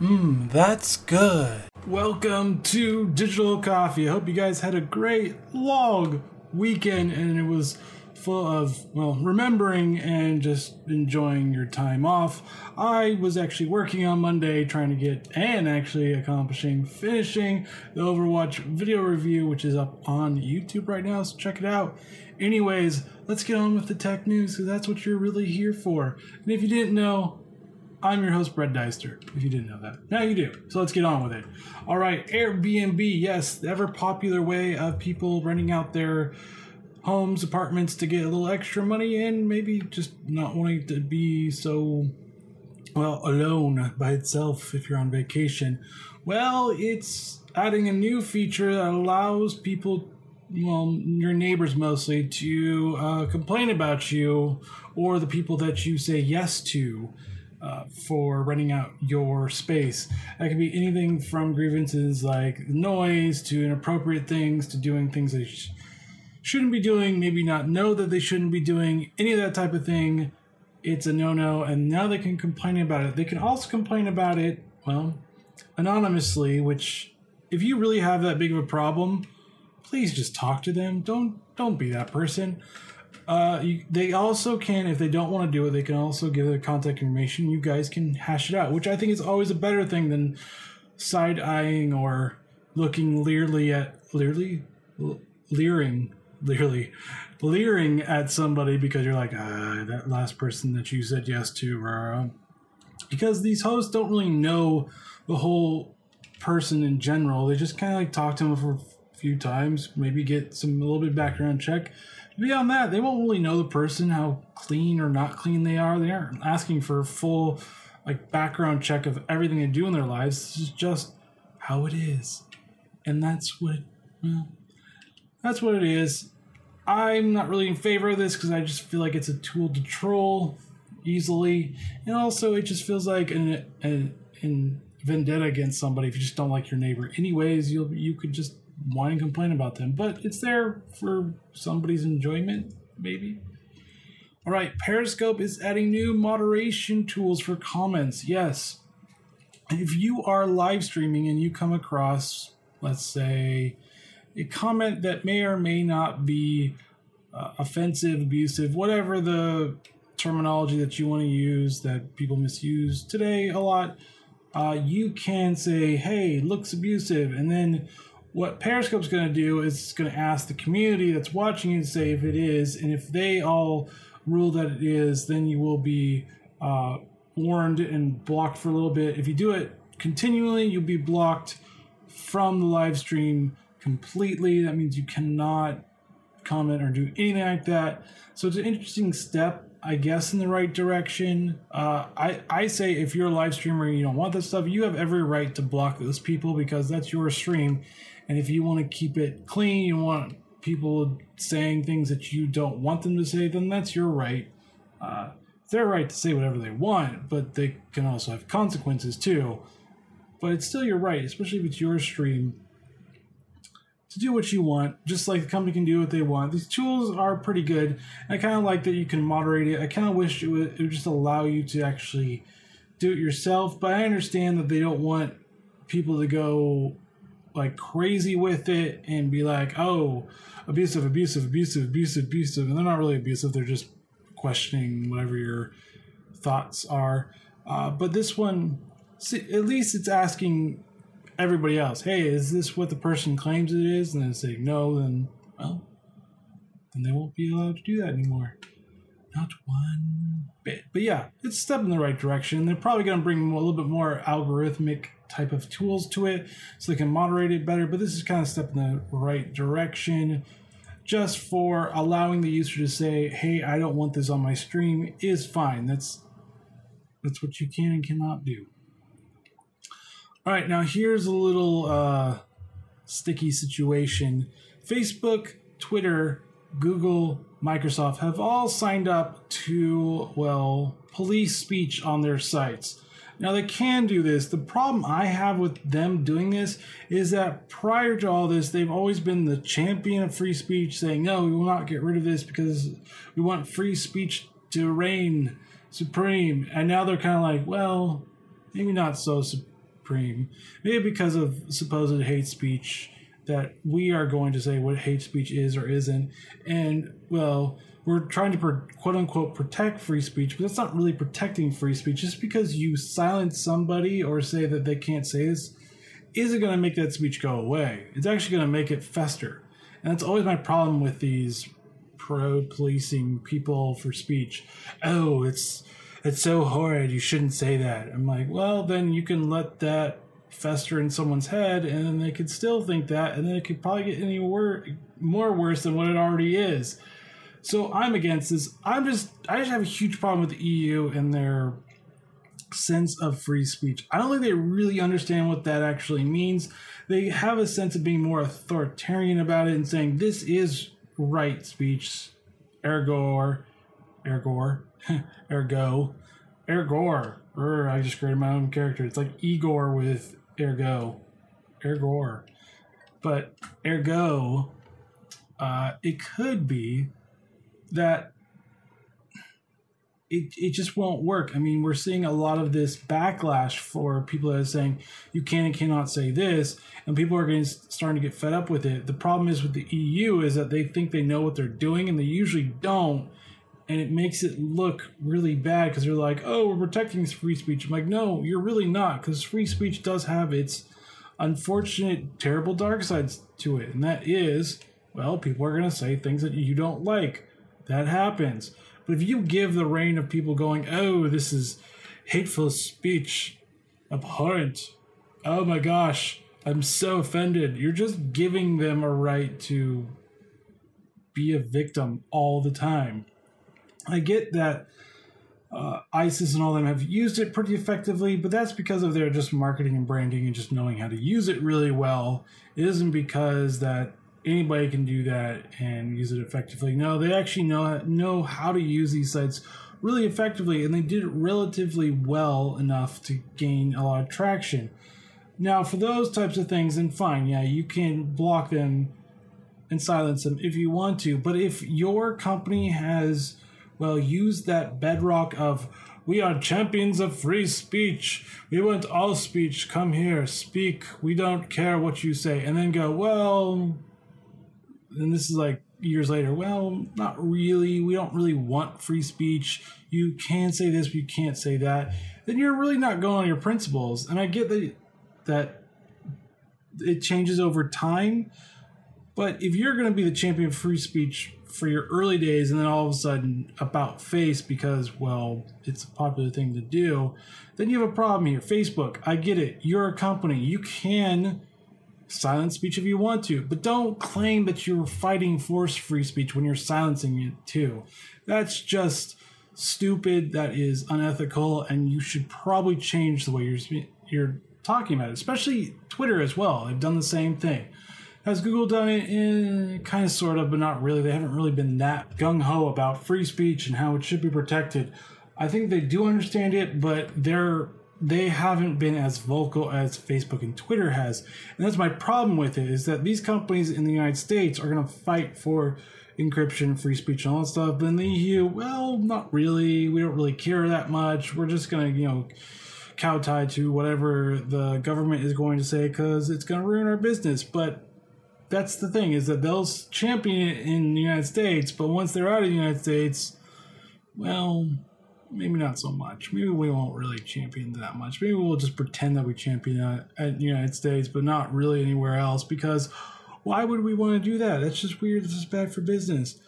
Mmm, that's good. Welcome to Digital Coffee. I hope you guys had a great long weekend and it was full of, well, remembering and just enjoying your time off. I was actually working on Monday trying to get and actually accomplishing finishing the Overwatch video review, which is up on YouTube right now, so check it out. Anyways, let's get on with the tech news because that's what you're really here for. And if you didn't know, I'm your host, Brett Deister, if you didn't know that. Now you do. So let's get on with it. All right, Airbnb, yes, the ever popular way of people renting out their homes, apartments to get a little extra money in, maybe just not wanting to be so, well, alone by itself if you're on vacation. Well, it's adding a new feature that allows people well, your neighbors mostly, to uh, complain about you or the people that you say yes to uh, for renting out your space. That could be anything from grievances like noise to inappropriate things to doing things sh- shouldn't be doing, maybe not know that they shouldn't be doing, any of that type of thing. It's a no no, and now they can complain about it. They can also complain about it, well, anonymously, which, if you really have that big of a problem, please just talk to them. Don't don't be that person. Uh, you, they also can, if they don't want to do it, they can also give their contact information. You guys can hash it out, which I think is always a better thing than side eyeing or looking leerly at leerly, leering, leerly, leering at somebody because you're like, ah, that last person that you said yes to, uh, because these hosts don't really know the whole person in general. They just kind of like talk to them for a few times, maybe get some a little bit background check beyond that, they won't really know the person, how clean or not clean they are. They aren't asking for a full like background check of everything they do in their lives. This is just how it is. And that's what well, that's what it is. I'm not really in favor of this because I just feel like it's a tool to troll easily, and also it just feels like an, an, an vendetta against somebody if you just don't like your neighbor. Anyways, you you could just whine and complain about them, but it's there for somebody's enjoyment, maybe. All right, Periscope is adding new moderation tools for comments. Yes. If you are live streaming and you come across, let's say, a comment that may or may not be uh, offensive, abusive, whatever the terminology that you want to use that people misuse today a lot, uh, you can say, hey, looks abusive, and then what Periscope's going to do is it's going to ask the community that's watching you to say if it is, and if they all rule that it is, then you will be uh, warned and blocked for a little bit. If you do it continually, you'll be blocked from the live stream completely. That means you cannot comment or do anything like that. So it's an interesting step, I guess, in the right direction. Uh, I I say if you're a live streamer and you don't want this stuff, you have every right to block those people because that's your stream, and if you want to keep it clean, you want people saying things that you don't want them to say, then that's your right. Uh, their right to say whatever they want, but they can also have consequences too. But it's still your right, especially if it's your stream, to do what you want, just like the company can do what they want. These tools are pretty good. I kind of like that you can moderate it. I kind of wish it would, it would just allow you to actually do it yourself, but I understand that they don't want people to go like crazy with it and be like, oh, abusive, abusive, abusive, abusive, abusive. And they're not really abusive, they're just questioning whatever your thoughts are. Uh, but this one, see, at least it's asking everybody else, hey, is this what the person claims it is? And they say no, then, well, then they won't be allowed to do that anymore. Not one bit. But yeah, it's a step in the right direction. They're probably going to bring a little bit more algorithmic type of tools to it so they can moderate it better. But this is kind of step in the right direction just for allowing the user to say, "Hey, I don't want this on my stream," is fine. That's that's what you can and cannot do. All right, now here's a little uh, sticky situation. Facebook, Twitter, Google, Microsoft have all signed up to well police speech on their sites. Now they can do this. The problem I have with them doing this is that prior to all this, they've always been the champion of free speech, saying, no, we will not get rid of this because we want free speech to reign. supreme. And now they're kind of like, well, maybe not so supreme. Maybe because of supposed hate speech that we are going to say what hate speech is or isn't. And, well, we're trying to quote unquote protect free speech, but that's not really protecting free speech. Just because you silence somebody or say that they can't say this isn't going to make that speech go away. It's actually going to make it fester. And that's always my problem with these pro policing people for speech. Oh, it's it's so horrid. You shouldn't say that. I'm like, well, then you can let that fester in someone's head, and then they could still think that, and then it could probably get any wor- more worse than what it already is. So I'm against this. I'm just I just have a huge problem with the EU and their sense of free speech. I don't think they really understand what that actually means. They have a sense of being more authoritarian about it and saying this is right speech, ergo, ergo, ergo, ergor. Or I just created my own character. It's like Igor with ergo, ergor. But ergo, uh, it could be that it, it just won't work. I mean, we're seeing a lot of this backlash for people that are saying you can and cannot say this, and people are getting starting to get fed up with it. The problem is with the EU is that they think they know what they're doing, and they usually don't, and it makes it look really bad because they're like, "Oh, we're protecting free speech." I'm like, "No, you're really not," because free speech does have its unfortunate, terrible dark sides to it, and that is, well, people are going to say things that you don't like. That happens but if you give the reign of people going, oh, this is hateful speech, abhorrent, oh my gosh, I'm so offended, you're just giving them a right to be a victim all the time. I get that uh, ISIS and all them have used it pretty effectively, but that's because of their just marketing and branding and just knowing how to use it really well. It isn't because that anybody can do that and use it effectively. No, they actually know know how to use these sites really effectively, and they did it relatively well enough to gain a lot of traction. Now, for those types of things, then fine, yeah, you can block them and silence them if you want to. But if your company has, well, use that bedrock of we are champions of free speech. We want all speech. Come here, speak. We don't care what you say. And then go, well, and this is like years later, well, not really. We don't really want free speech. You can say this, but you can't say that. Then you're really not going on your principles. And I get that that it changes over time. But if you're going to be the champion of free speech for your early days and then all of a sudden about face because, well, it's a popular thing to do, then you have a problem here. Facebook, I get it. You're a company. You can silence speech if you want to, but don't claim that you're fighting force free speech when you're silencing it too. That's just stupid. That is unethical, and you should probably change the way you're you're talking about it. Especially Twitter as well. They've done the same thing. Has Google done it? in kind of, sort of, but not really. They haven't really been that gung ho about free speech and how it should be protected. I think they do understand it, but they're they haven't been as vocal as Facebook and Twitter has. And that's my problem with it is that these companies in the United States are going to fight for encryption, free speech, and all that stuff. But in the EU, well, not really. We don't really care that much. We're just going to, you know, cow kowtow to whatever the government is going to say because it's going to ruin our business. But that's the thing is that they'll champion it in the United States, but once they're out of the United States, well, maybe not so much. Maybe we won't really champion that much. Maybe we'll just pretend that we champion at, at the United States, but not really anywhere else because why would we want to do that? That's just weird. It's just bad for business.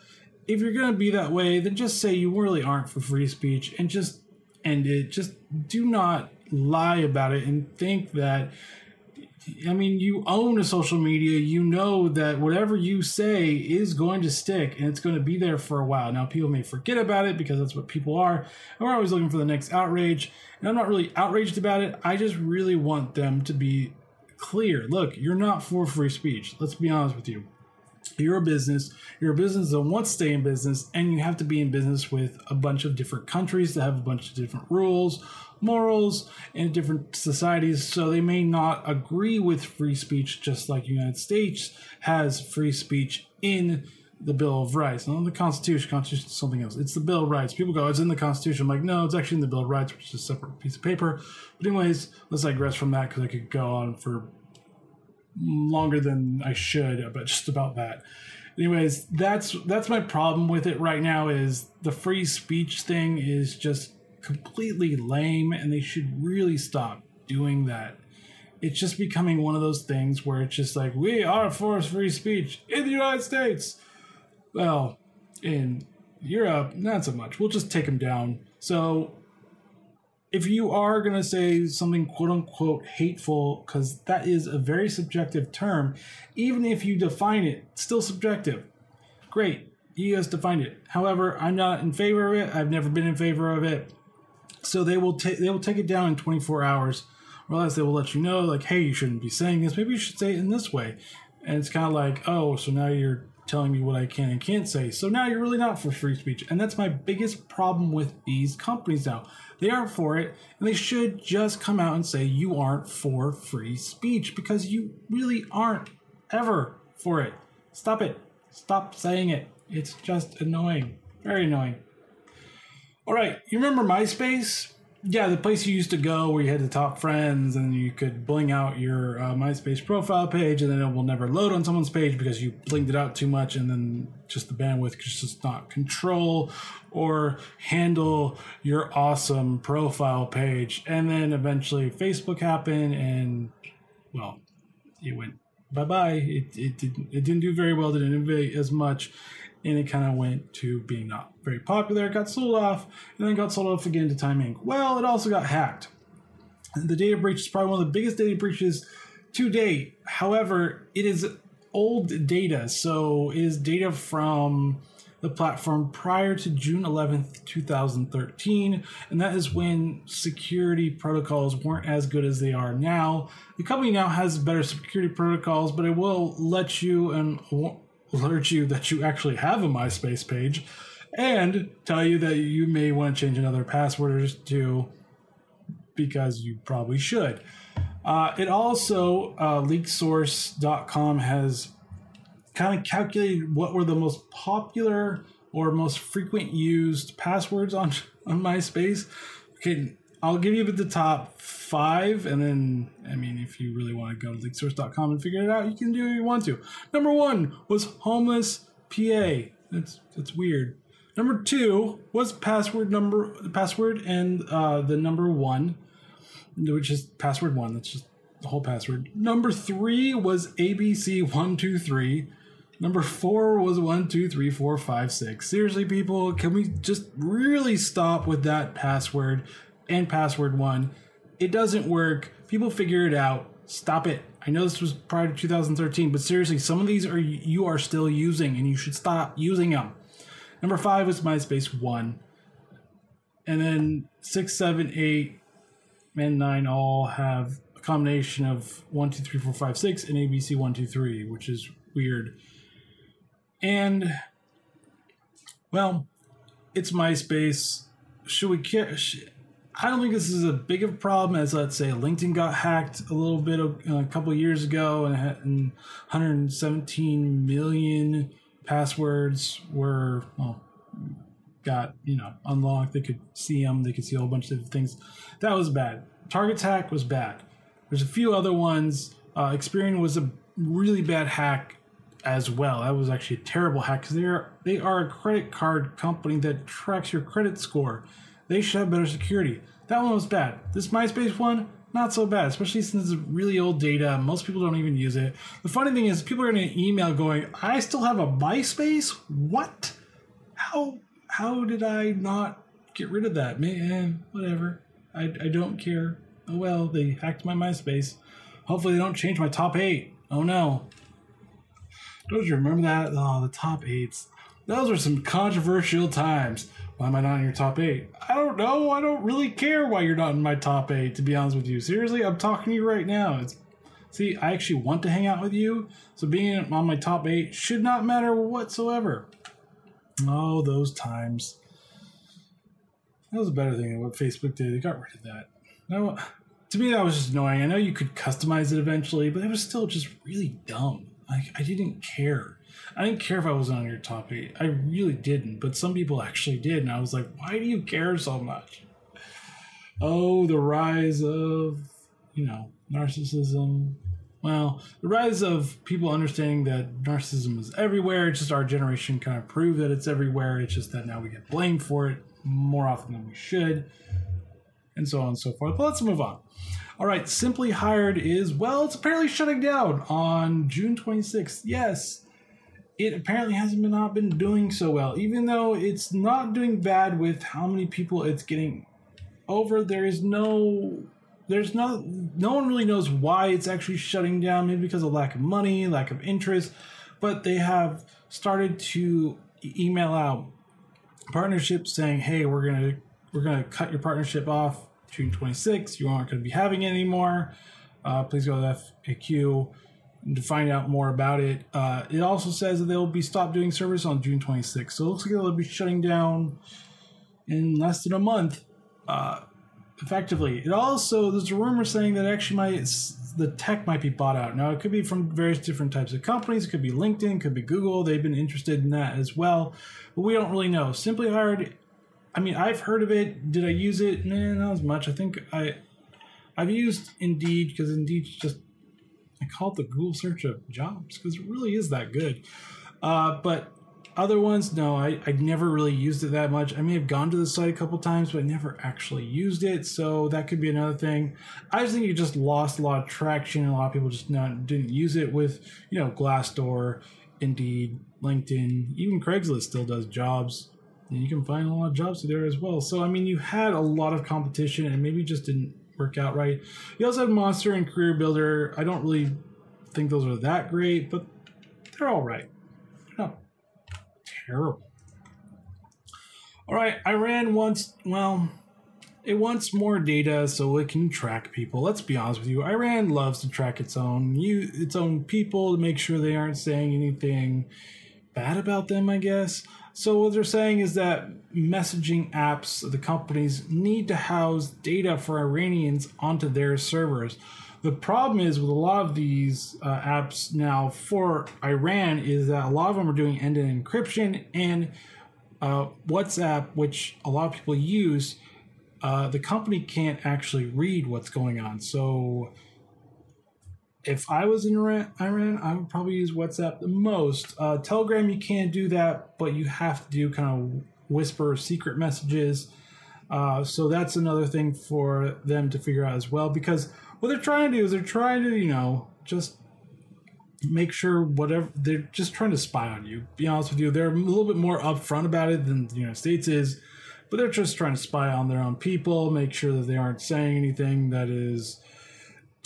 If you're going to be that way, then just say you really aren't for free speech and just end it. Just do not lie about it and think that I mean, you own a social media. You know that whatever you say is going to stick and it's going to be there for a while. Now, people may forget about it because that's what people are. And we're always looking for the next outrage. And I'm not really outraged about it. I just really want them to be clear. Look, you're not for free speech. Let's be honest with you. You're a business. You're a business that wants to stay in business, and you have to be in business with a bunch of different countries that have a bunch of different rules, morals and different societies, so they may not agree with free speech, just like United States has free speech in the Bill of Rights, not the Constitution. Constitution is something else. It's the Bill of Rights. People go, it's in the Constitution. I'm like, no, it's actually in the Bill of Rights, which is a separate piece of paper. But anyways, let's digress from that because I could go on for longer than I should, but just about that. Anyways, that's that's my problem with it right now. Is the free speech thing is just completely lame, and they should really stop doing that it's just becoming one of those things where it's just like we are for free speech in the United States. Well, in Europe, not so much. We'll just take them down. So if you are going to say something quote unquote hateful, because that is a very subjective term, even if you define it, still subjective. Great, you guys defined it. However, I'm not in favor of it. I've never been in favor of it. So they will take they will take it down in 24 hours, or else they will let you know, like, hey, you shouldn't be saying this. Maybe you should say it in this way. And it's kind of like, oh, so now you're telling me what I can and can't say. So now you're really not for free speech. And that's my biggest problem with these companies now. They aren't for it, and they should just come out and say you aren't for free speech because you really aren't ever for it. Stop it. Stop saying it. It's just annoying. Very annoying. All right, you remember MySpace? Yeah, the place you used to go where you had the top friends and you could bling out your uh, MySpace profile page and then it will never load on someone's page because you blinged it out too much and then just the bandwidth just not control or handle your awesome profile page. And then eventually Facebook happened and, well, it went bye bye. It, it, didn't, it didn't do very well, didn't innovate as much and it kind of went to being not very popular. It got sold off, and then got sold off again to Time Inc. Well, it also got hacked. The data breach is probably one of the biggest data breaches to date. However, it is old data, so it is data from the platform prior to June 11th, 2013, and that is when security protocols weren't as good as they are now. The company now has better security protocols, but it will let you and alert you that you actually have a MySpace page and tell you that you may want to change another password to because you probably should. Uh, it also, uh, leaksource.com has kind of calculated what were the most popular or most frequent used passwords on, on MySpace. Okay, I'll give you the top five, and then I mean, if you really want to go to leaksource.com and figure it out, you can do what you want to. Number one was homeless PA. That's that's weird. Number two was password number password and uh, the number one, which is password one. That's just the whole password. Number three was ABC one two three. Number four was one two three four five six. Seriously, people, can we just really stop with that password? And password one. It doesn't work. People figure it out. Stop it. I know this was prior to 2013, but seriously, some of these are you are still using, and you should stop using them. Number five was MySpace one, and then six, seven, eight, and nine all have a combination of one, two, three, four, five, six, and ABC one, two, three, which is weird. And well, it's MySpace. Should we care? I don't think this is a big of a problem as let's say LinkedIn got hacked a little bit uh, a couple years ago and, and 117 million passwords were well got you know unlocked. They could see them. They could see a whole bunch of things. That was bad. Target's hack was bad. There's a few other ones. Uh, Experian was a really bad hack as well. That was actually a terrible hack because they are they are a credit card company that tracks your credit score they should have better security. That one was bad. This MySpace one, not so bad, especially since it's really old data. Most people don't even use it. The funny thing is, people are going to email going, "I still have a MySpace. What? How? How did I not get rid of that? Man, whatever. I, I don't care. Oh well, they hacked my MySpace. Hopefully, they don't change my top eight. Oh no. Don't you remember that? Oh, the top eights. Those were some controversial times. Why am I not in your top eight? I don't know. I don't really care why you're not in my top eight, to be honest with you. Seriously, I'm talking to you right now. It's see, I actually want to hang out with you, so being on my top eight should not matter whatsoever. Oh, those times. That was a better thing than what Facebook did. They got rid of that. No, to me that was just annoying. I know you could customize it eventually, but it was still just really dumb. Like I didn't care. I didn't care if I wasn't on your topic. I really didn't, but some people actually did, and I was like, why do you care so much? Oh, the rise of, you know, narcissism. Well, the rise of people understanding that narcissism is everywhere. It's just our generation kind of proved that it's everywhere. It's just that now we get blamed for it more often than we should, and so on and so forth. But let's move on. All right, Simply Hired is, well, it's apparently shutting down on June 26th. Yes, it apparently hasn't been not been doing so well, even though it's not doing bad with how many people it's getting over. There is no there's no no one really knows why it's actually shutting down. Maybe because of lack of money lack of interest but they have started to email out partnerships saying hey we're gonna we're gonna cut your partnership off june 26th you aren't to be having it anymore. Uh, please go to faq to find out more about it uh, it also says that they'll be stopped doing service on june 26th so it looks like they'll be shutting down in less than a month uh, effectively. It also there's a rumor saying that actually might the tech might be bought out. Now it could be from various different types of companies. It could be LinkedIn, could be Google. They've been interested in that as well, but we don't really know. Simply Hired. I mean, I've heard of it. Did I use it? Nah, not as much. I think I I've used Indeed because Indeed's just I call it the Google search of jobs because it really is that good. Uh, but other ones, no, I, I never really used it that much. I may have gone to the site a couple times, but I never actually used it. So that could be another thing. I just think you just lost a lot of traction. A lot of people just not didn't use it with, you know, Glassdoor, Indeed, LinkedIn, even Craigslist still does jobs. And you can find a lot of jobs there as well. So I mean you had a lot of competition and maybe just didn't work out right. You also have Monster and Career Builder. I don't really think those are that great, but they're all right terrible. All right, Iran wants, well, it wants more data so it can track people. Let's be honest with you. Iran loves to track its own you its own people to make sure they aren't saying anything bad about them, I guess. So what they're saying is that messaging apps, the companies need to house data for Iranians onto their servers. The problem is with a lot of these uh, apps now for Iran is that a lot of them are doing end-to-end encryption and uh, WhatsApp, which a lot of people use, uh, the company can't actually read what's going on. So if I was in Iran, I would probably use WhatsApp the most. Uh, Telegram, you can't do that, but you have to do kind of whisper secret messages. Uh, so that's another thing for them to figure out as well because what they're trying to do is they're trying to, you know, just make sure whatever they're just trying to spy on you. Be honest with you, they're a little bit more upfront about it than the United States is, but they're just trying to spy on their own people, make sure that they aren't saying anything that is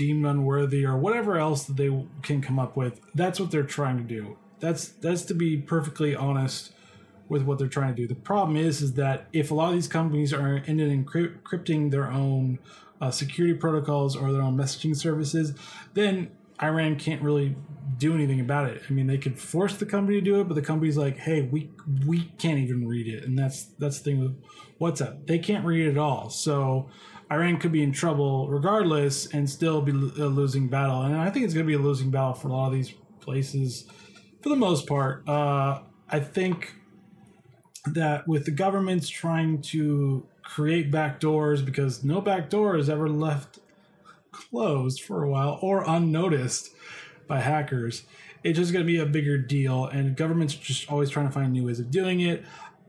deemed unworthy or whatever else that they can come up with. That's what they're trying to do. That's that's to be perfectly honest with what they're trying to do. The problem is is that if a lot of these companies are ended encrypting their own uh, security protocols or their own messaging services, then Iran can't really do anything about it. I mean, they could force the company to do it, but the company's like, "Hey, we we can't even read it," and that's that's the thing with WhatsApp. They can't read it at all. So Iran could be in trouble regardless and still be a losing battle. And I think it's going to be a losing battle for a lot of these places for the most part. Uh, I think that with the governments trying to create backdoors because no backdoor is ever left closed for a while or unnoticed by hackers. It's just going to be a bigger deal, and governments just always trying to find new ways of doing it.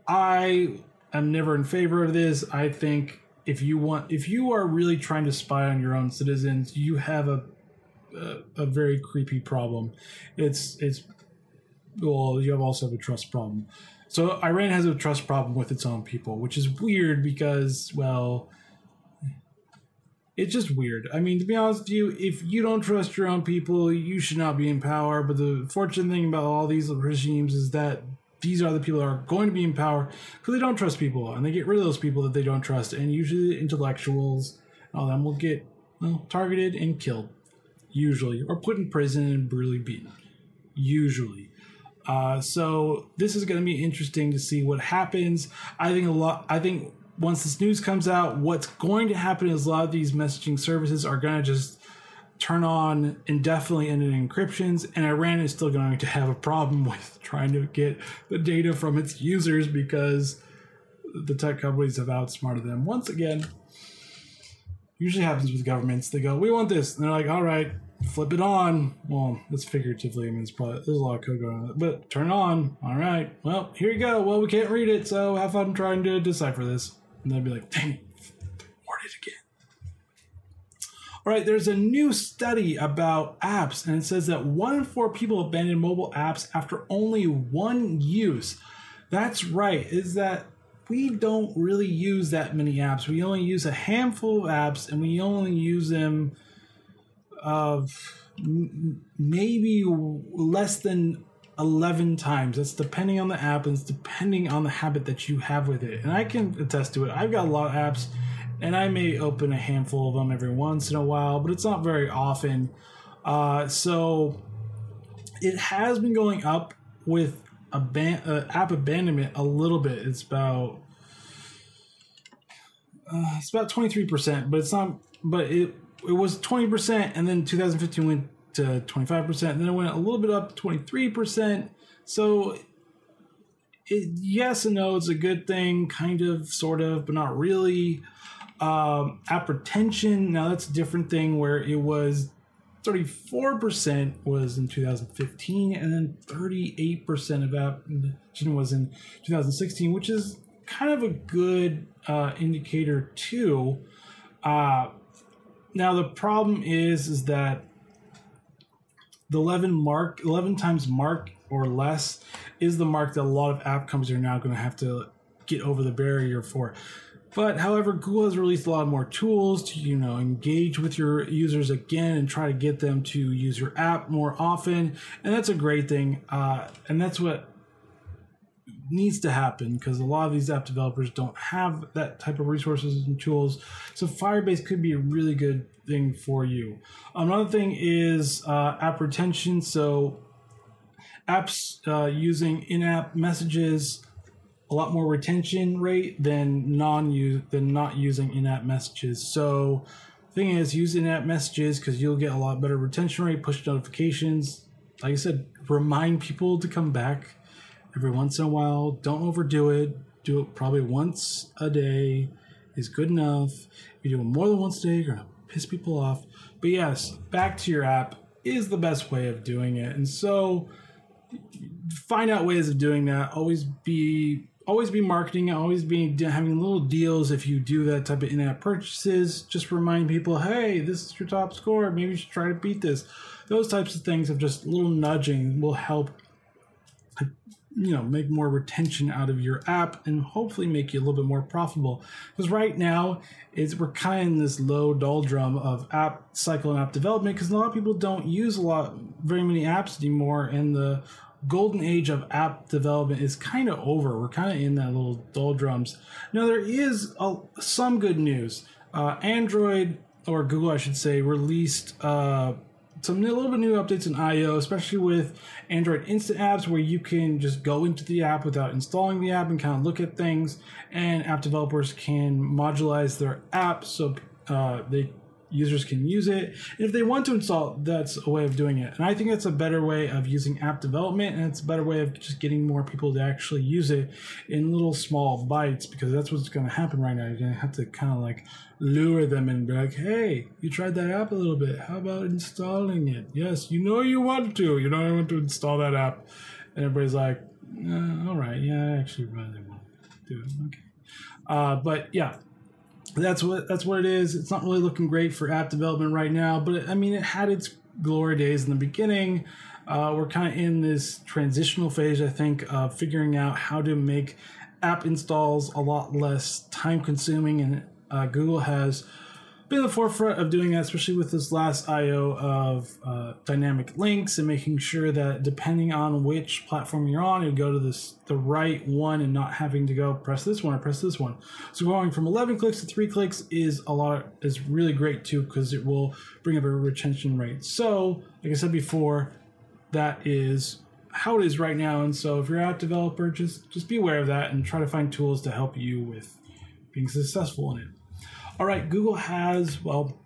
I am never in favor of this. I think if you want, if you are really trying to spy on your own citizens, you have a a, a very creepy problem. It's it's well, you have also have a trust problem. So Iran has a trust problem with its own people, which is weird because, well, it's just weird. I mean, to be honest with you, if you don't trust your own people, you should not be in power. But the fortunate thing about all these regimes is that these are the people that are going to be in power because they don't trust people, and they get rid of those people that they don't trust. And usually, the intellectuals, all them will get well, targeted and killed, usually, or put in prison and brutally beaten, usually. Uh, so this is going to be interesting to see what happens. I think a lot. I think once this news comes out, what's going to happen is a lot of these messaging services are going to just turn on indefinitely ended encryptions, and Iran is still going to have a problem with trying to get the data from its users because the tech companies have outsmarted them once again. Usually happens with governments. They go, "We want this," and they're like, "All right, flip it on." Well, that's figuratively. I mean, it's probably there's a lot of code going on, but turn it on. All right. Well, here you go. Well, we can't read it, so have fun trying to decipher this. And they'd be like, "Dang, word it again." All right, there's a new study about apps, and it says that one in four people abandon mobile apps after only one use. That's right, is that we don't really use that many apps. We only use a handful of apps, and we only use them of maybe less than 11 times. That's depending on the app and it's depending on the habit that you have with it. And I can attest to it. I've got a lot of apps and I may open a handful of them every once in a while, but it's not very often. Uh, so it has been going up with uh, app abandonment a little bit. It's about uh, it's about twenty three percent, but it's not. But it it was twenty percent, and then 2015 went to twenty five percent, then it went a little bit up to twenty three percent. So it, yes and no, it's a good thing, kind of, sort of, but not really. Um, app retention, now that's a different thing where it was 34% was in 2015, and then 38% of app retention was in 2016, which is kind of a good uh, indicator too. Uh, now the problem is is that the 11 mark 11 times mark or less is the mark that a lot of app companies are now going to have to get over the barrier for but however, Google has released a lot more tools to you know engage with your users again and try to get them to use your app more often, and that's a great thing. Uh, and that's what needs to happen because a lot of these app developers don't have that type of resources and tools. So Firebase could be a really good thing for you. Another thing is uh, app retention. So apps uh, using in-app messages a lot more retention rate than non-use than not using in-app messages. So thing is use in-app messages because you'll get a lot better retention rate, push notifications. Like I said, remind people to come back every once in a while. Don't overdo it. Do it probably once a day is good enough. If you do it more than once a day, you're gonna piss people off. But yes, back to your app is the best way of doing it. And so find out ways of doing that. Always be always be marketing, always be having little deals if you do that type of in-app purchases. Just remind people, hey, this is your top score. Maybe you should try to beat this. Those types of things of just little nudging will help you know make more retention out of your app and hopefully make you a little bit more profitable because right now is we're kind of in this low doldrum of app cycle and app development because a lot of people don't use a lot very many apps anymore and the golden age of app development is kind of over. We're kind of in that little doldrums. Now there is a, some good news. Uh, Android or Google, I should say, released uh, some a little bit new updates in I/O, especially with Android Instant apps, where you can just go into the app without installing the app and kind of look at things, and app developers can modularize their app so uh, they users can use it. And if they want to install, that's a way of doing it. And I think that's a better way of using app development, and it's a better way of just getting more people to actually use it in little small bites because that's what's going to happen right now. You're going to have to kind of like lure them and be like, hey, you tried that app a little bit. How about installing it? Yes, you know you want to. You know I want to install that app. And everybody's like, uh, all right, yeah, I actually really want to do it. Okay. Uh, but yeah, that's what that's what it is. It's not really looking great for app development right now, but I mean, it had its glory days in the beginning. Uh, we're kind of in this transitional phase, I think, of figuring out how to make app installs a lot less time consuming, and uh, Google has been at the forefront of doing that, especially with this last IO of uh, dynamic links and making sure that depending on which platform you're on, you go to this the right one and not having to go press this one or press this one. So going from 11 clicks to three clicks is a lot is really great too because it will bring up a retention rate. So like I said before, that is how it is right now. And so if you're a developer, just just be aware of that and try to find tools to help you with being successful in it. All right, Google has, well,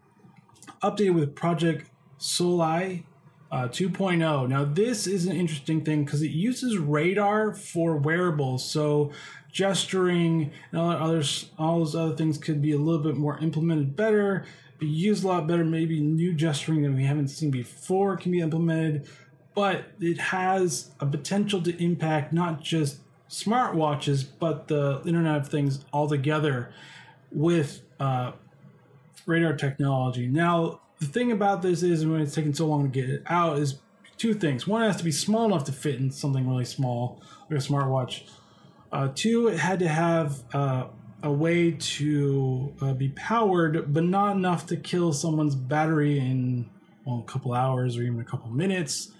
updated with Project Soli uh, 2.0. Now, this is an interesting thing because it uses radar for wearables. So, gesturing and all others, all those other things could be a little bit more implemented better, be used a lot better. Maybe new gesturing that we haven't seen before can be implemented, but it has a potential to impact not just smartwatches, but the Internet of Things altogether with uh, radar technology. Now, the thing about this is when it's taking so long to get it out is two things. One, has to be small enough to fit in something really small, like a smartwatch. Uh, two, it had to have uh, a way to uh, be powered, but not enough to kill someone's battery in well, a couple hours or even a couple minutes.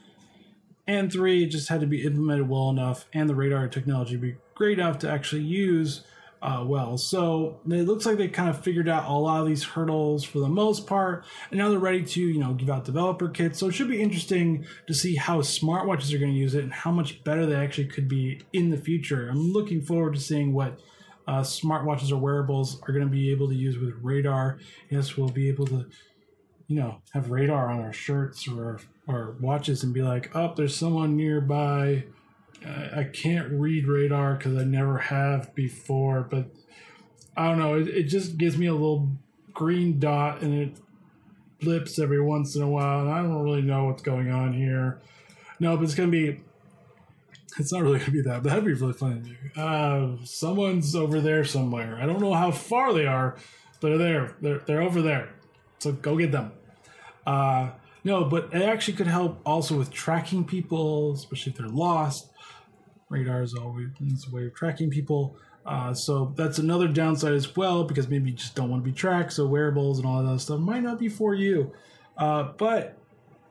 And three, it just had to be implemented well enough, and the radar technology be great enough to actually use uh, well. So it looks like they kind of figured out a lot of these hurdles for the most part, and now they're ready to you know give out developer kits. So it should be interesting to see how smartwatches are going to use it and how much better they actually could be in the future. I'm looking forward to seeing what. Uh, smartwatches or wearables are going to be able to use with radar. Yes, we'll be able to, you know, have radar on our shirts or or watches and be like, "Oh, there's someone nearby." I can't read radar because I never have before, but I don't know. It, it just gives me a little green dot and it blips every once in a while, and I don't really know what's going on here. No, but it's gonna be. It's not really gonna be that, but that'd be really funny. Uh, someone's over there somewhere. I don't know how far they are, they're there. They're they're over there. So go get them. Uh, no, but it actually could help also with tracking people, especially if they're lost radar is always a way of tracking people. Uh, so that's another downside as well because maybe you just don't want to be tracked. So wearables and all that stuff might not be for you. Uh, but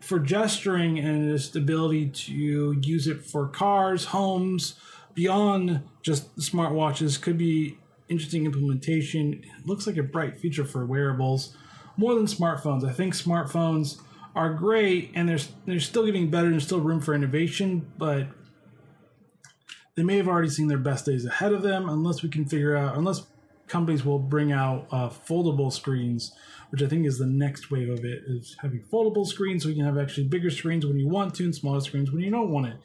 for gesturing and this ability to use it for cars, homes, beyond just smartwatches could be interesting implementation. It looks like a bright future for wearables more than smartphones. I think smartphones are great and they're, they're still getting better. There's still room for innovation, but they may have already seen their best days ahead of them unless we can figure out unless companies will bring out uh, foldable screens which i think is the next wave of it is having foldable screens so you can have actually bigger screens when you want to and smaller screens when you don't want it.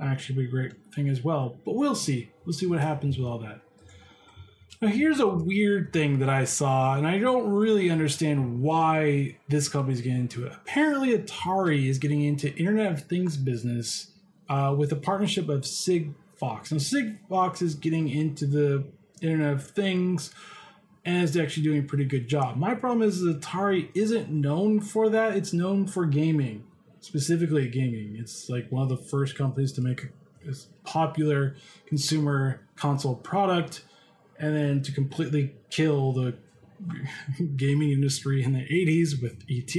Actually be a great thing as well. But we'll see. We'll see what happens with all that. Now here's a weird thing that i saw and i don't really understand why this company's getting into it. Apparently atari is getting into internet of things business uh, with a partnership of sig Fox. And Sigfox is getting into the Internet of Things and is actually doing a pretty good job. My problem is Atari isn't known for that. It's known for gaming, specifically gaming. It's like one of the first companies to make a, a popular consumer console product and then to completely kill the gaming industry in the 80s with ET,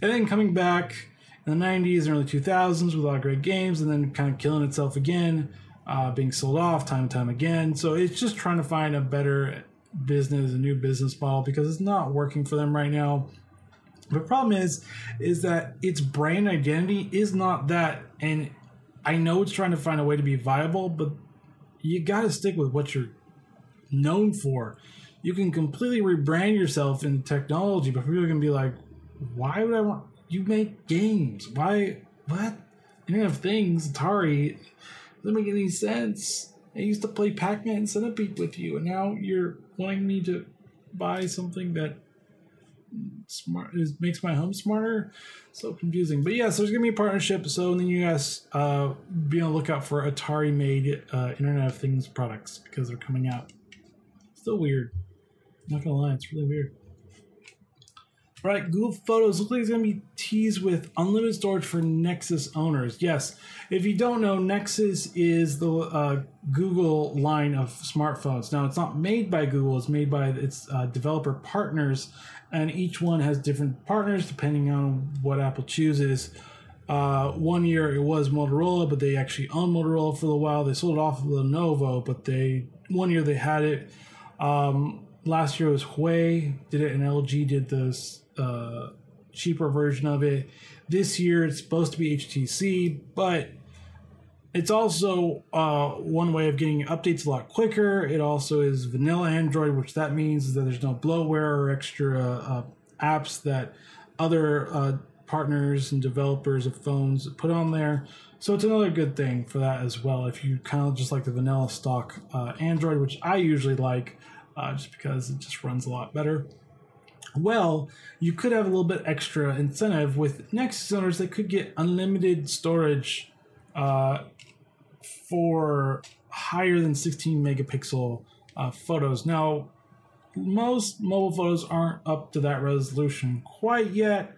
and then coming back in the 90s and early 2000s with a lot of great games, and then kind of killing itself again uh, being sold off time and time again. So it's just trying to find a better business, a new business model because it's not working for them right now. The problem is, is that its brand identity is not that, and I know it's trying to find a way to be viable, but you got to stick with what you're known for. You can completely rebrand yourself in technology, but people are gonna be like, "Why would I want you make games? Why what?" Internet of Things, Atari doesn't make any sense. I used to play Pac Man and Centipede with you, and now you're wanting me to buy something that smart is makes my home smarter. So confusing. But yes, there's gonna be a partnership. So then you guys uh, be on the lookout for Atari made uh, Internet of Things products because they're coming out. Still weird. not gonna lie, it's really weird. Right, Google Photos looks like it's going to be teased with unlimited storage for Nexus owners. Yes, if you don't know, Nexus is the uh, Google line of smartphones. Now, it's not made by Google; it's made by its uh, developer partners, and each one has different partners depending on what Apple chooses. Uh, one year it was Motorola, but they actually owned Motorola for a while. They sold it off to Lenovo, but they one year they had it. Um, last year was Huawei did it, and LG did this uh, cheaper version of it. This year it's supposed to be HTC, but it's also uh, one way of getting updates a lot quicker. It also is vanilla Android, which that means that there's no bloatware or extra uh, apps that other uh, partners and developers of phones put on there. So it's another good thing for that as well. If you kind of just like the vanilla stock uh, Android, which I usually like, just because it just runs a lot better. Well, you could have a little bit extra incentive with Nexus owners that could get unlimited storage uh, for higher than 16 megapixel uh, photos. Now, most mobile photos aren't up to that resolution quite yet,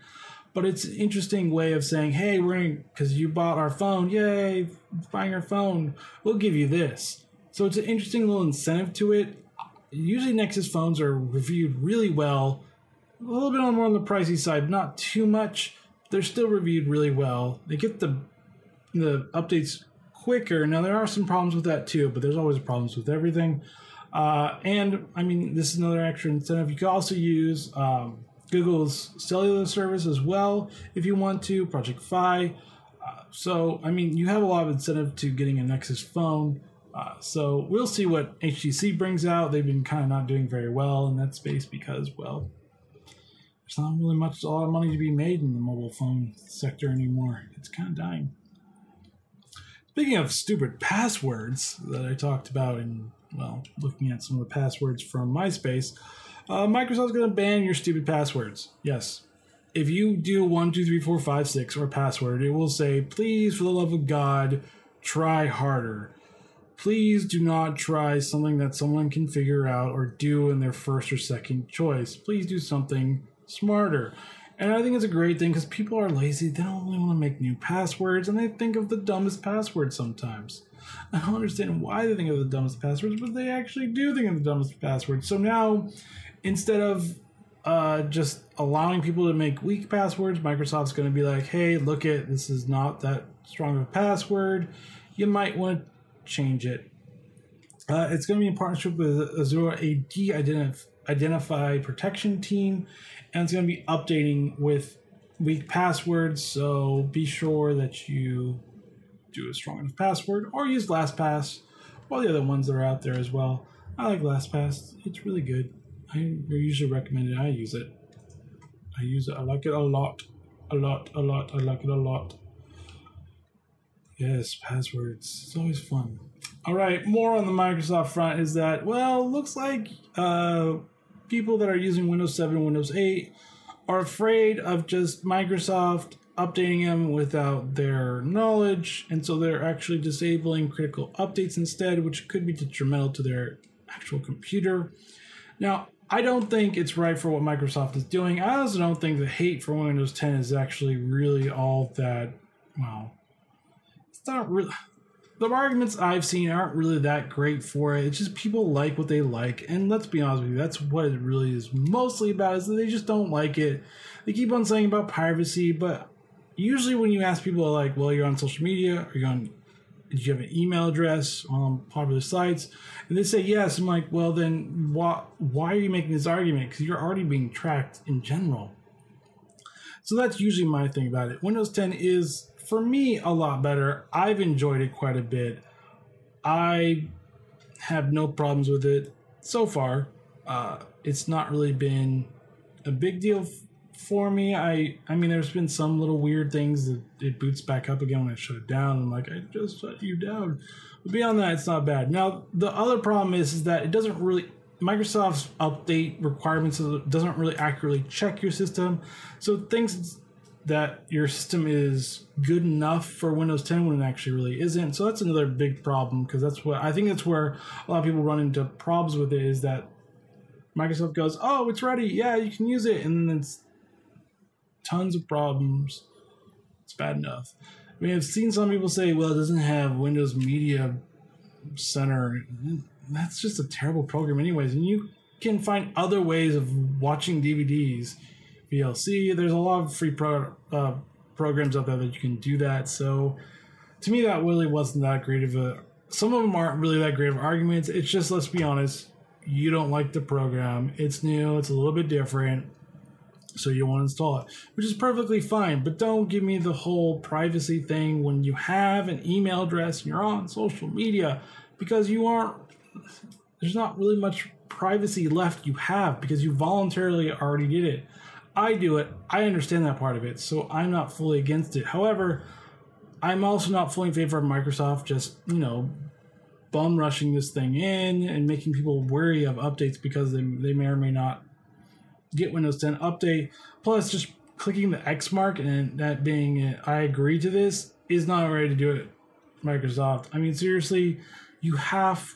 but it's an interesting way of saying, hey, we're going because you bought our phone, yay, buying our phone, we'll give you this. So it's an interesting little incentive to it. Usually, Nexus phones are reviewed really well, a little bit more on the pricey side, not too much. They're still reviewed really well. They get the the updates quicker. Now there are some problems with that too, but there's always problems with everything. Uh, and I mean, this is another extra incentive. You can also use um, Google's cellular service as well if you want to, Project Fi. Uh, so, I mean, you have a lot of incentive to getting a Nexus phone. Uh, so, we'll see what HTC brings out. They've been kind of not doing very well in that space because, well, there's not really much, a lot of money to be made in the mobile phone sector anymore. It's kind of dying. Speaking of stupid passwords that I talked about in, well, looking at some of the passwords from MySpace, uh, Microsoft's going to ban your stupid passwords. Yes. If you do 1, 2, 3, 4, 5, 6 or password, it will say, please, for the love of God, try harder. Please do not try something that someone can figure out or do in their first or second choice. Please do something smarter. And I think it's a great thing because people are lazy. They don't really want to make new passwords and they think of the dumbest passwords sometimes. I don't understand why they think of the dumbest passwords, but they actually do think of the dumbest passwords. So now, instead of uh, just allowing people to make weak passwords, Microsoft's going to be like, hey, look at this is not that strong of a password. You might want to change it. Uh, it's going to be in partnership with Azure AD Identif- Identify Protection Team, and it's going to be updating with weak passwords. So be sure that you do a strong enough password or use LastPass or the other ones that are out there as well. I like LastPass, it's really good. I usually recommend it. I use it. I use it. I like it a lot. A lot, a lot. I like it a lot. Yes, passwords. It's always fun. All right, more on the Microsoft front is that, well, looks like uh, people that are using Windows 7 Windows 8 are afraid of just Microsoft updating them without their knowledge, and so they're actually disabling critical updates instead, which could be detrimental to their actual computer. Now, I don't think it's right for what Microsoft is doing. I also don't think the hate for Windows 10 is actually really all that, well, it's not really. The arguments I've seen aren't really that great for it. It's just people like what they like, and let's be honest with you, that's what it really is mostly about. Is that they just don't like it. They keep on saying about privacy, but usually when you ask people like, "Well, you're on social media, are you on did you have an email address on popular sites? And they say yes. I'm like, well, then why, why are you making this argument? Because you're already being tracked in general. So that's usually my thing about it. Windows 10 is, for me, a lot better. I've enjoyed it quite a bit. I have no problems with it so far. Uh, it's not really been a big deal for me. I I mean, there's been some little weird things that it boots back up again when I shut it down. I'm like, I just shut you down. But beyond that, it's not bad. Now, the other problem is, is that it doesn't really Microsoft's update requirements doesn't really accurately check your system. So things that your system is good enough for Windows 10 when it actually really isn't. So that's another big problem because that's what I think that's where a lot of people run into problems with it is that Microsoft goes, "Oh, it's ready. Yeah, you can use it." And then it's tons of problems. It's bad enough. I mean, I've seen some people say, well, it doesn't have Windows Media Center. That's just a terrible program, anyways. And you can find other ways of watching DVDs. VLC, there's a lot of free pro, uh, programs out there that you can do that. So to me, that really wasn't that great of a. Some of them aren't really that great of arguments. It's just, let's be honest, you don't like the program. It's new, it's a little bit different so you want to install it, which is perfectly fine. But don't give me the whole privacy thing when you have an email address and you're on social media because you aren't, there's not really much privacy left you have because you voluntarily already did it. I do it. I understand that part of it, so I'm not fully against it. However, I'm also not fully in favor of Microsoft just, you know, bum rushing this thing in and making people wary of updates because they, they may or may not get Windows 10 update. Plus, just clicking the X mark and that being uh, I agree to this is not ready to do it. Microsoft. I mean, seriously, you have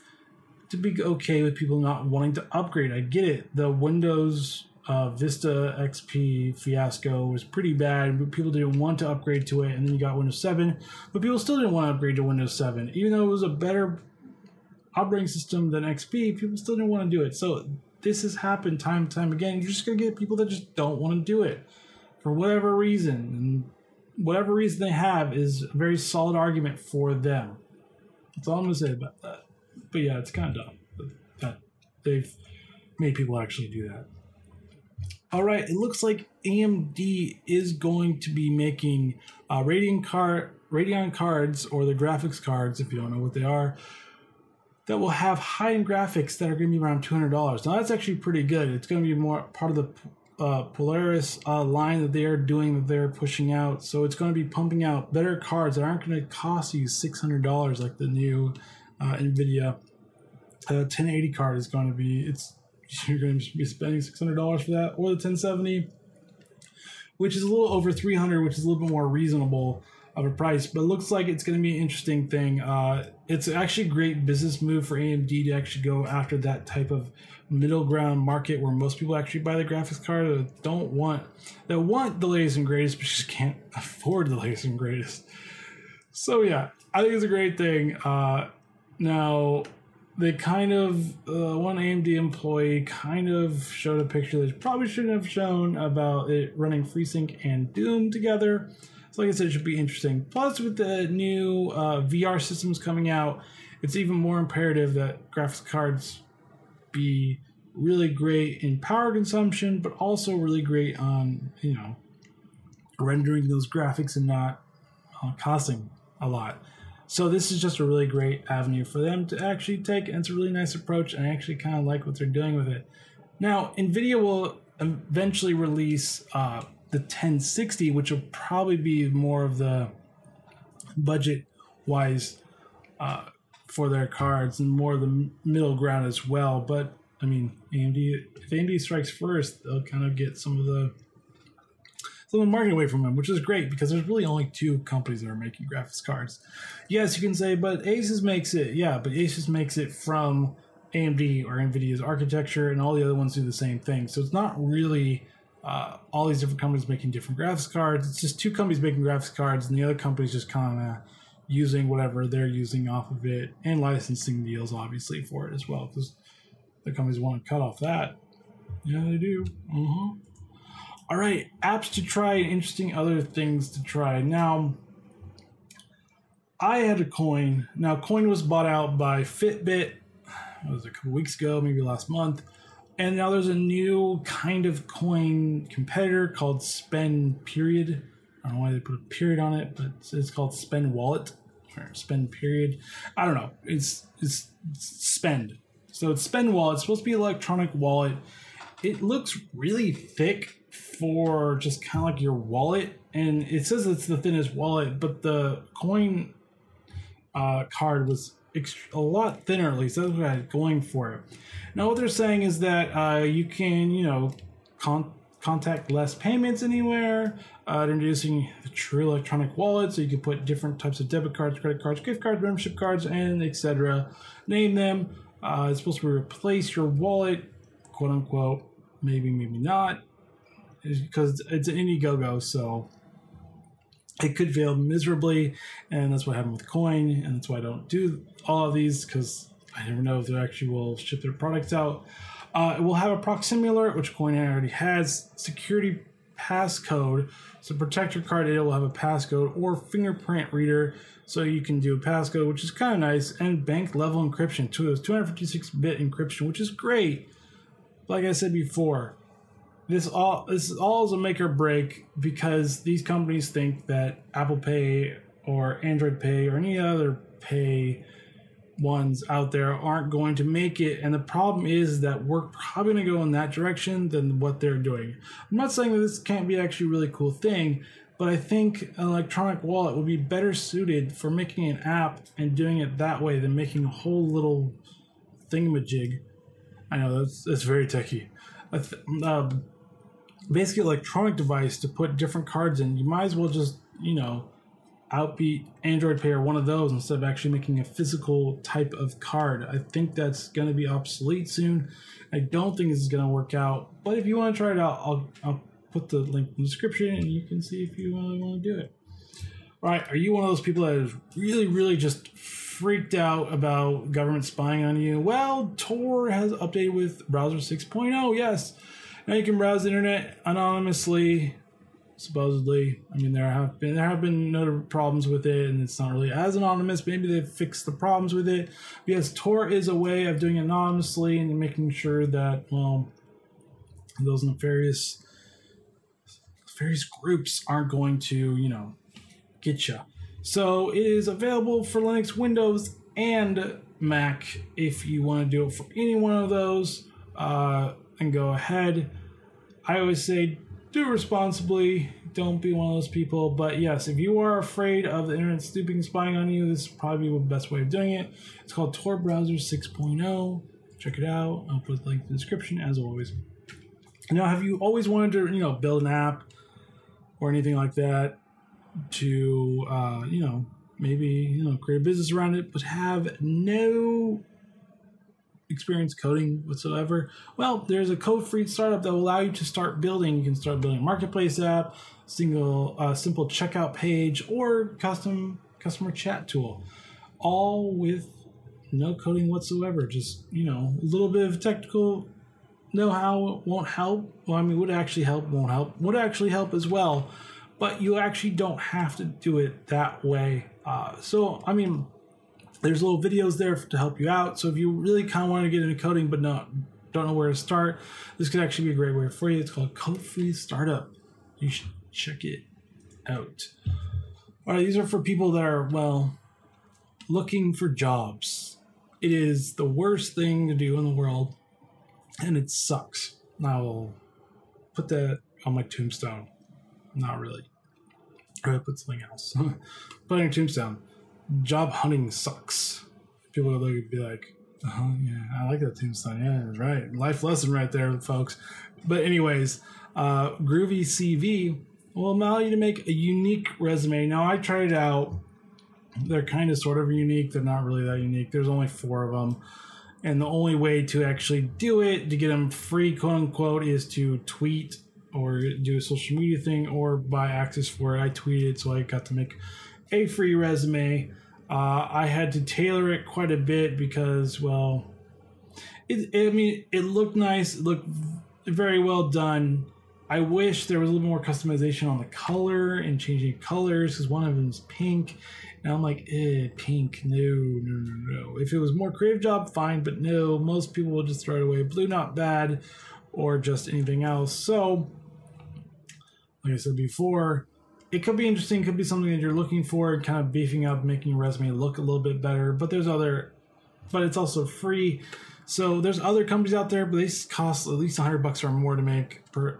to be okay with people not wanting to upgrade. I get it. The Windows uh, Vista XP fiasco was pretty bad, but people didn't want to upgrade to it. And then you got Windows 7, but people still didn't want to upgrade to Windows 7, even though it was a better operating system than XP. People still didn't want to do it. So this has happened time and time again. You're just gonna get people that just don't want to do it for whatever reason, and whatever reason they have is a very solid argument for them. That's all I'm gonna say about that. But yeah, it's kind of dumb that they've made people actually do that. All right, it looks like AMD is going to be making uh, Radeon Radeon cards or the graphics cards, if you don't know what they are, that will have high-end graphics that are going to be around two hundred dollars. Now that's actually pretty good. It's going to be more part of the uh, Polaris uh, line that they are doing that they're pushing out. So it's going to be pumping out better cards that aren't going to cost you six hundred dollars like the new uh, Nvidia uh, 1080 card is going to be. It's you're going to be spending six hundred dollars for that, or the 1070, which is a little over three hundred, which is a little bit more reasonable of a price. But looks like it's going to be an interesting thing. Uh, it's actually a great business move for AMD to actually go after that type of middle ground market where most people actually buy the graphics card that don't want that want the latest and greatest, but just can't afford the latest and greatest. So yeah, I think it's a great thing. Uh, now they kind of uh, one AMD employee kind of showed a picture that probably shouldn't have shown about it running FreeSync and Doom together. So like I said, it should be interesting. Plus, with the new uh, VR systems coming out, it's even more imperative that graphics cards be really great in power consumption, but also really great on you know rendering those graphics and not uh, costing a lot. So this is just a really great avenue for them to actually take, and it's a really nice approach, and I actually kind of like what they're doing with it. Now, NVIDIA will eventually release uh, the 1060, which will probably be more of the budget wise uh, for their cards and more of the middle ground as well. But I mean, AMD, if AMD strikes first, they'll kind of get some of the the market away from them, which is great because there's really only two companies that are making graphics cards. Yes, you can say, but Asus makes it. Yeah, but Asus makes it from AMD or NVIDIA's architecture, and all the other ones do the same thing. So it's not really uh, all these different companies making different graphics cards. It's just two companies making graphics cards, and the other companies just kind of using whatever they're using off of it, and licensing deals obviously for it as well, because the companies want to cut off that. Yeah, they do. Uh-huh. All right, apps to try and interesting other things to try. Now, I had a coin. Now, coin was bought out by Fitbit. It was a couple weeks ago, maybe last month. And now there's a new kind of coin competitor called Spend Period. I don't know why they put a period on it, but it's called Spend Wallet or Spend Period. I don't know. It's it's, Spend. So it's Spend Wallet. It's supposed to be electronic wallet. It looks really thick for just kind of like your wallet, and it says it's the thinnest wallet, but the coin uh, card was a lot thinner. At least that's what I had going for it. Now, what they're saying is that uh, you can, you know, con- contact less payments anywhere. Uh, introducing the true electronic wallet, so you can put different types of debit cards, credit cards, gift cards, membership cards, and etc. Name them. Uh, it's supposed to replace your wallet, quote unquote. Maybe, maybe not because it's an Indiegogo, so it could fail miserably, and that's what happened with Coin, and that's why I don't do all of these because I never know if they actually will ship their products out. Uh, it will have a proximity alert, which Coin already has, security passcode, so protect your card data will have a passcode or fingerprint reader, so you can do a passcode, which is kind of nice, and bank level encryption too. It's 256 bit encryption, which is great. Like I said before, this all this all is a make or break because these companies think that Apple Pay or Android Pay or any other pay ones out there aren't going to make it. And the problem is that we're probably going to go in that direction than what they're doing. I'm not saying that this can't be actually a really cool thing but i think an electronic wallet would be better suited for making an app and doing it that way than making a whole little thingamajig. I know that's, that's very techy basically electronic device to put different cards in you might as well just you know outbeat Android Pay or one of those instead of actually making a physical type of card. I think that's going to be obsolete soon. I don't think this is going to work out. But if you want to try it out, I'll, I'll put the link in the description and you can see if you really want to do it. All right, are you one of those people that is really, really just freaked out about government spying on you? Well, Tor has updated with browser 6.0. Yes, now you can browse the internet anonymously supposedly. I mean, there have been there have been no problems with it, and it's not really as anonymous. Maybe they've fixed the problems with it. Because Tor is a way of doing anonymously and making sure that well, those nefarious nefarious groups aren't going to you know get you. So it is available for Linux, Windows, and Mac. If you want to do it for any one of those, uh, and go ahead. I always say do responsibly. Don't be one of those people. But yes, if you are afraid of the internet snooping spying on you, this is probably the best way of doing it. It's called Tor Browser 6.0. Check it out. I'll put the link in the description as always. Now, have you always wanted to, you know, build an app or anything like that to, uh, you know, maybe you know create a business around it, but have no experience coding whatsoever, well, there's a code-free startup that will allow you to start building. You can start building a marketplace app, single, uh, simple checkout page, or custom customer chat tool, all with no coding whatsoever. Just you know, a little bit of technical know-how won't help. Well, I mean, would actually help, won't help. Would actually help as well, but you actually don't have to do it that way. Uh, so, I mean there's little videos there to help you out. So if you really kind of want to get into coding but not don't know where to start, this could actually be a great way for you. It's called Code Free Startup. You should check it out. All right, these are for people that are well looking for jobs. It is the worst thing to do in the world, and it sucks. I will put that on my tombstone. Not really. I put something else. put on your tombstone job hunting sucks. People would be like, oh, yeah, I like that tombstone. Yeah, right. Life lesson right there, folks. But, anyways, uh, Groovy CV will allow you to make a unique resume. Now, I tried it out. They're kind of sort of unique. They're not really that unique. There's only four of them. And the only way to actually do it, to get them free, quote unquote, is to tweet or do a social media thing or buy access for it. I tweeted, so I got to make a free resume. Uh, I had to tailor it quite a bit because, well, it, it, I mean, it looked nice, it looked very well done. I wish there was a little more customization on the color and changing colors because one of them is pink. And I'm like, eh, pink, no, no, no, no. If it was more creative job, fine, but no, most people will just throw it away. Blue, not bad, or just anything else. So, like I said before, it could be interesting. it Could be something that you're looking for, kind of beefing up, making your resume look a little bit better. But there's other, but it's also free. So there's other companies out there, but they cost at least 100 bucks or more to make per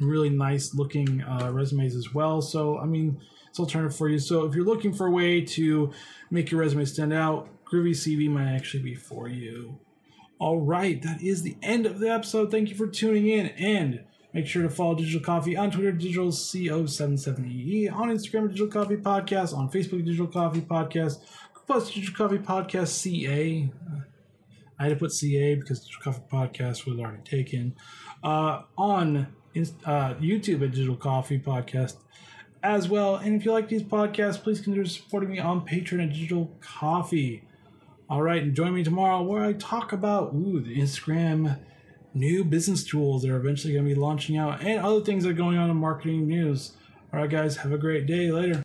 really nice looking uh, resumes as well. So I mean, it's alternative for you. So if you're looking for a way to make your resume stand out, Groovy CV might actually be for you. All right, that is the end of the episode. Thank you for tuning in and Make sure to follow Digital Coffee on Twitter, Digital CO77EE, on Instagram, Digital Coffee Podcast, on Facebook, Digital Coffee Podcast, plus Digital Coffee Podcast CA. I had to put CA because Digital Coffee Podcast was already taken. Uh, on uh, YouTube at Digital Coffee Podcast as well. And if you like these podcasts, please consider supporting me on Patreon at Digital Coffee. All right, and join me tomorrow where I talk about ooh, the Instagram new business tools that are eventually going to be launching out and other things that are going on in marketing news. All right, guys, have a great day. Later.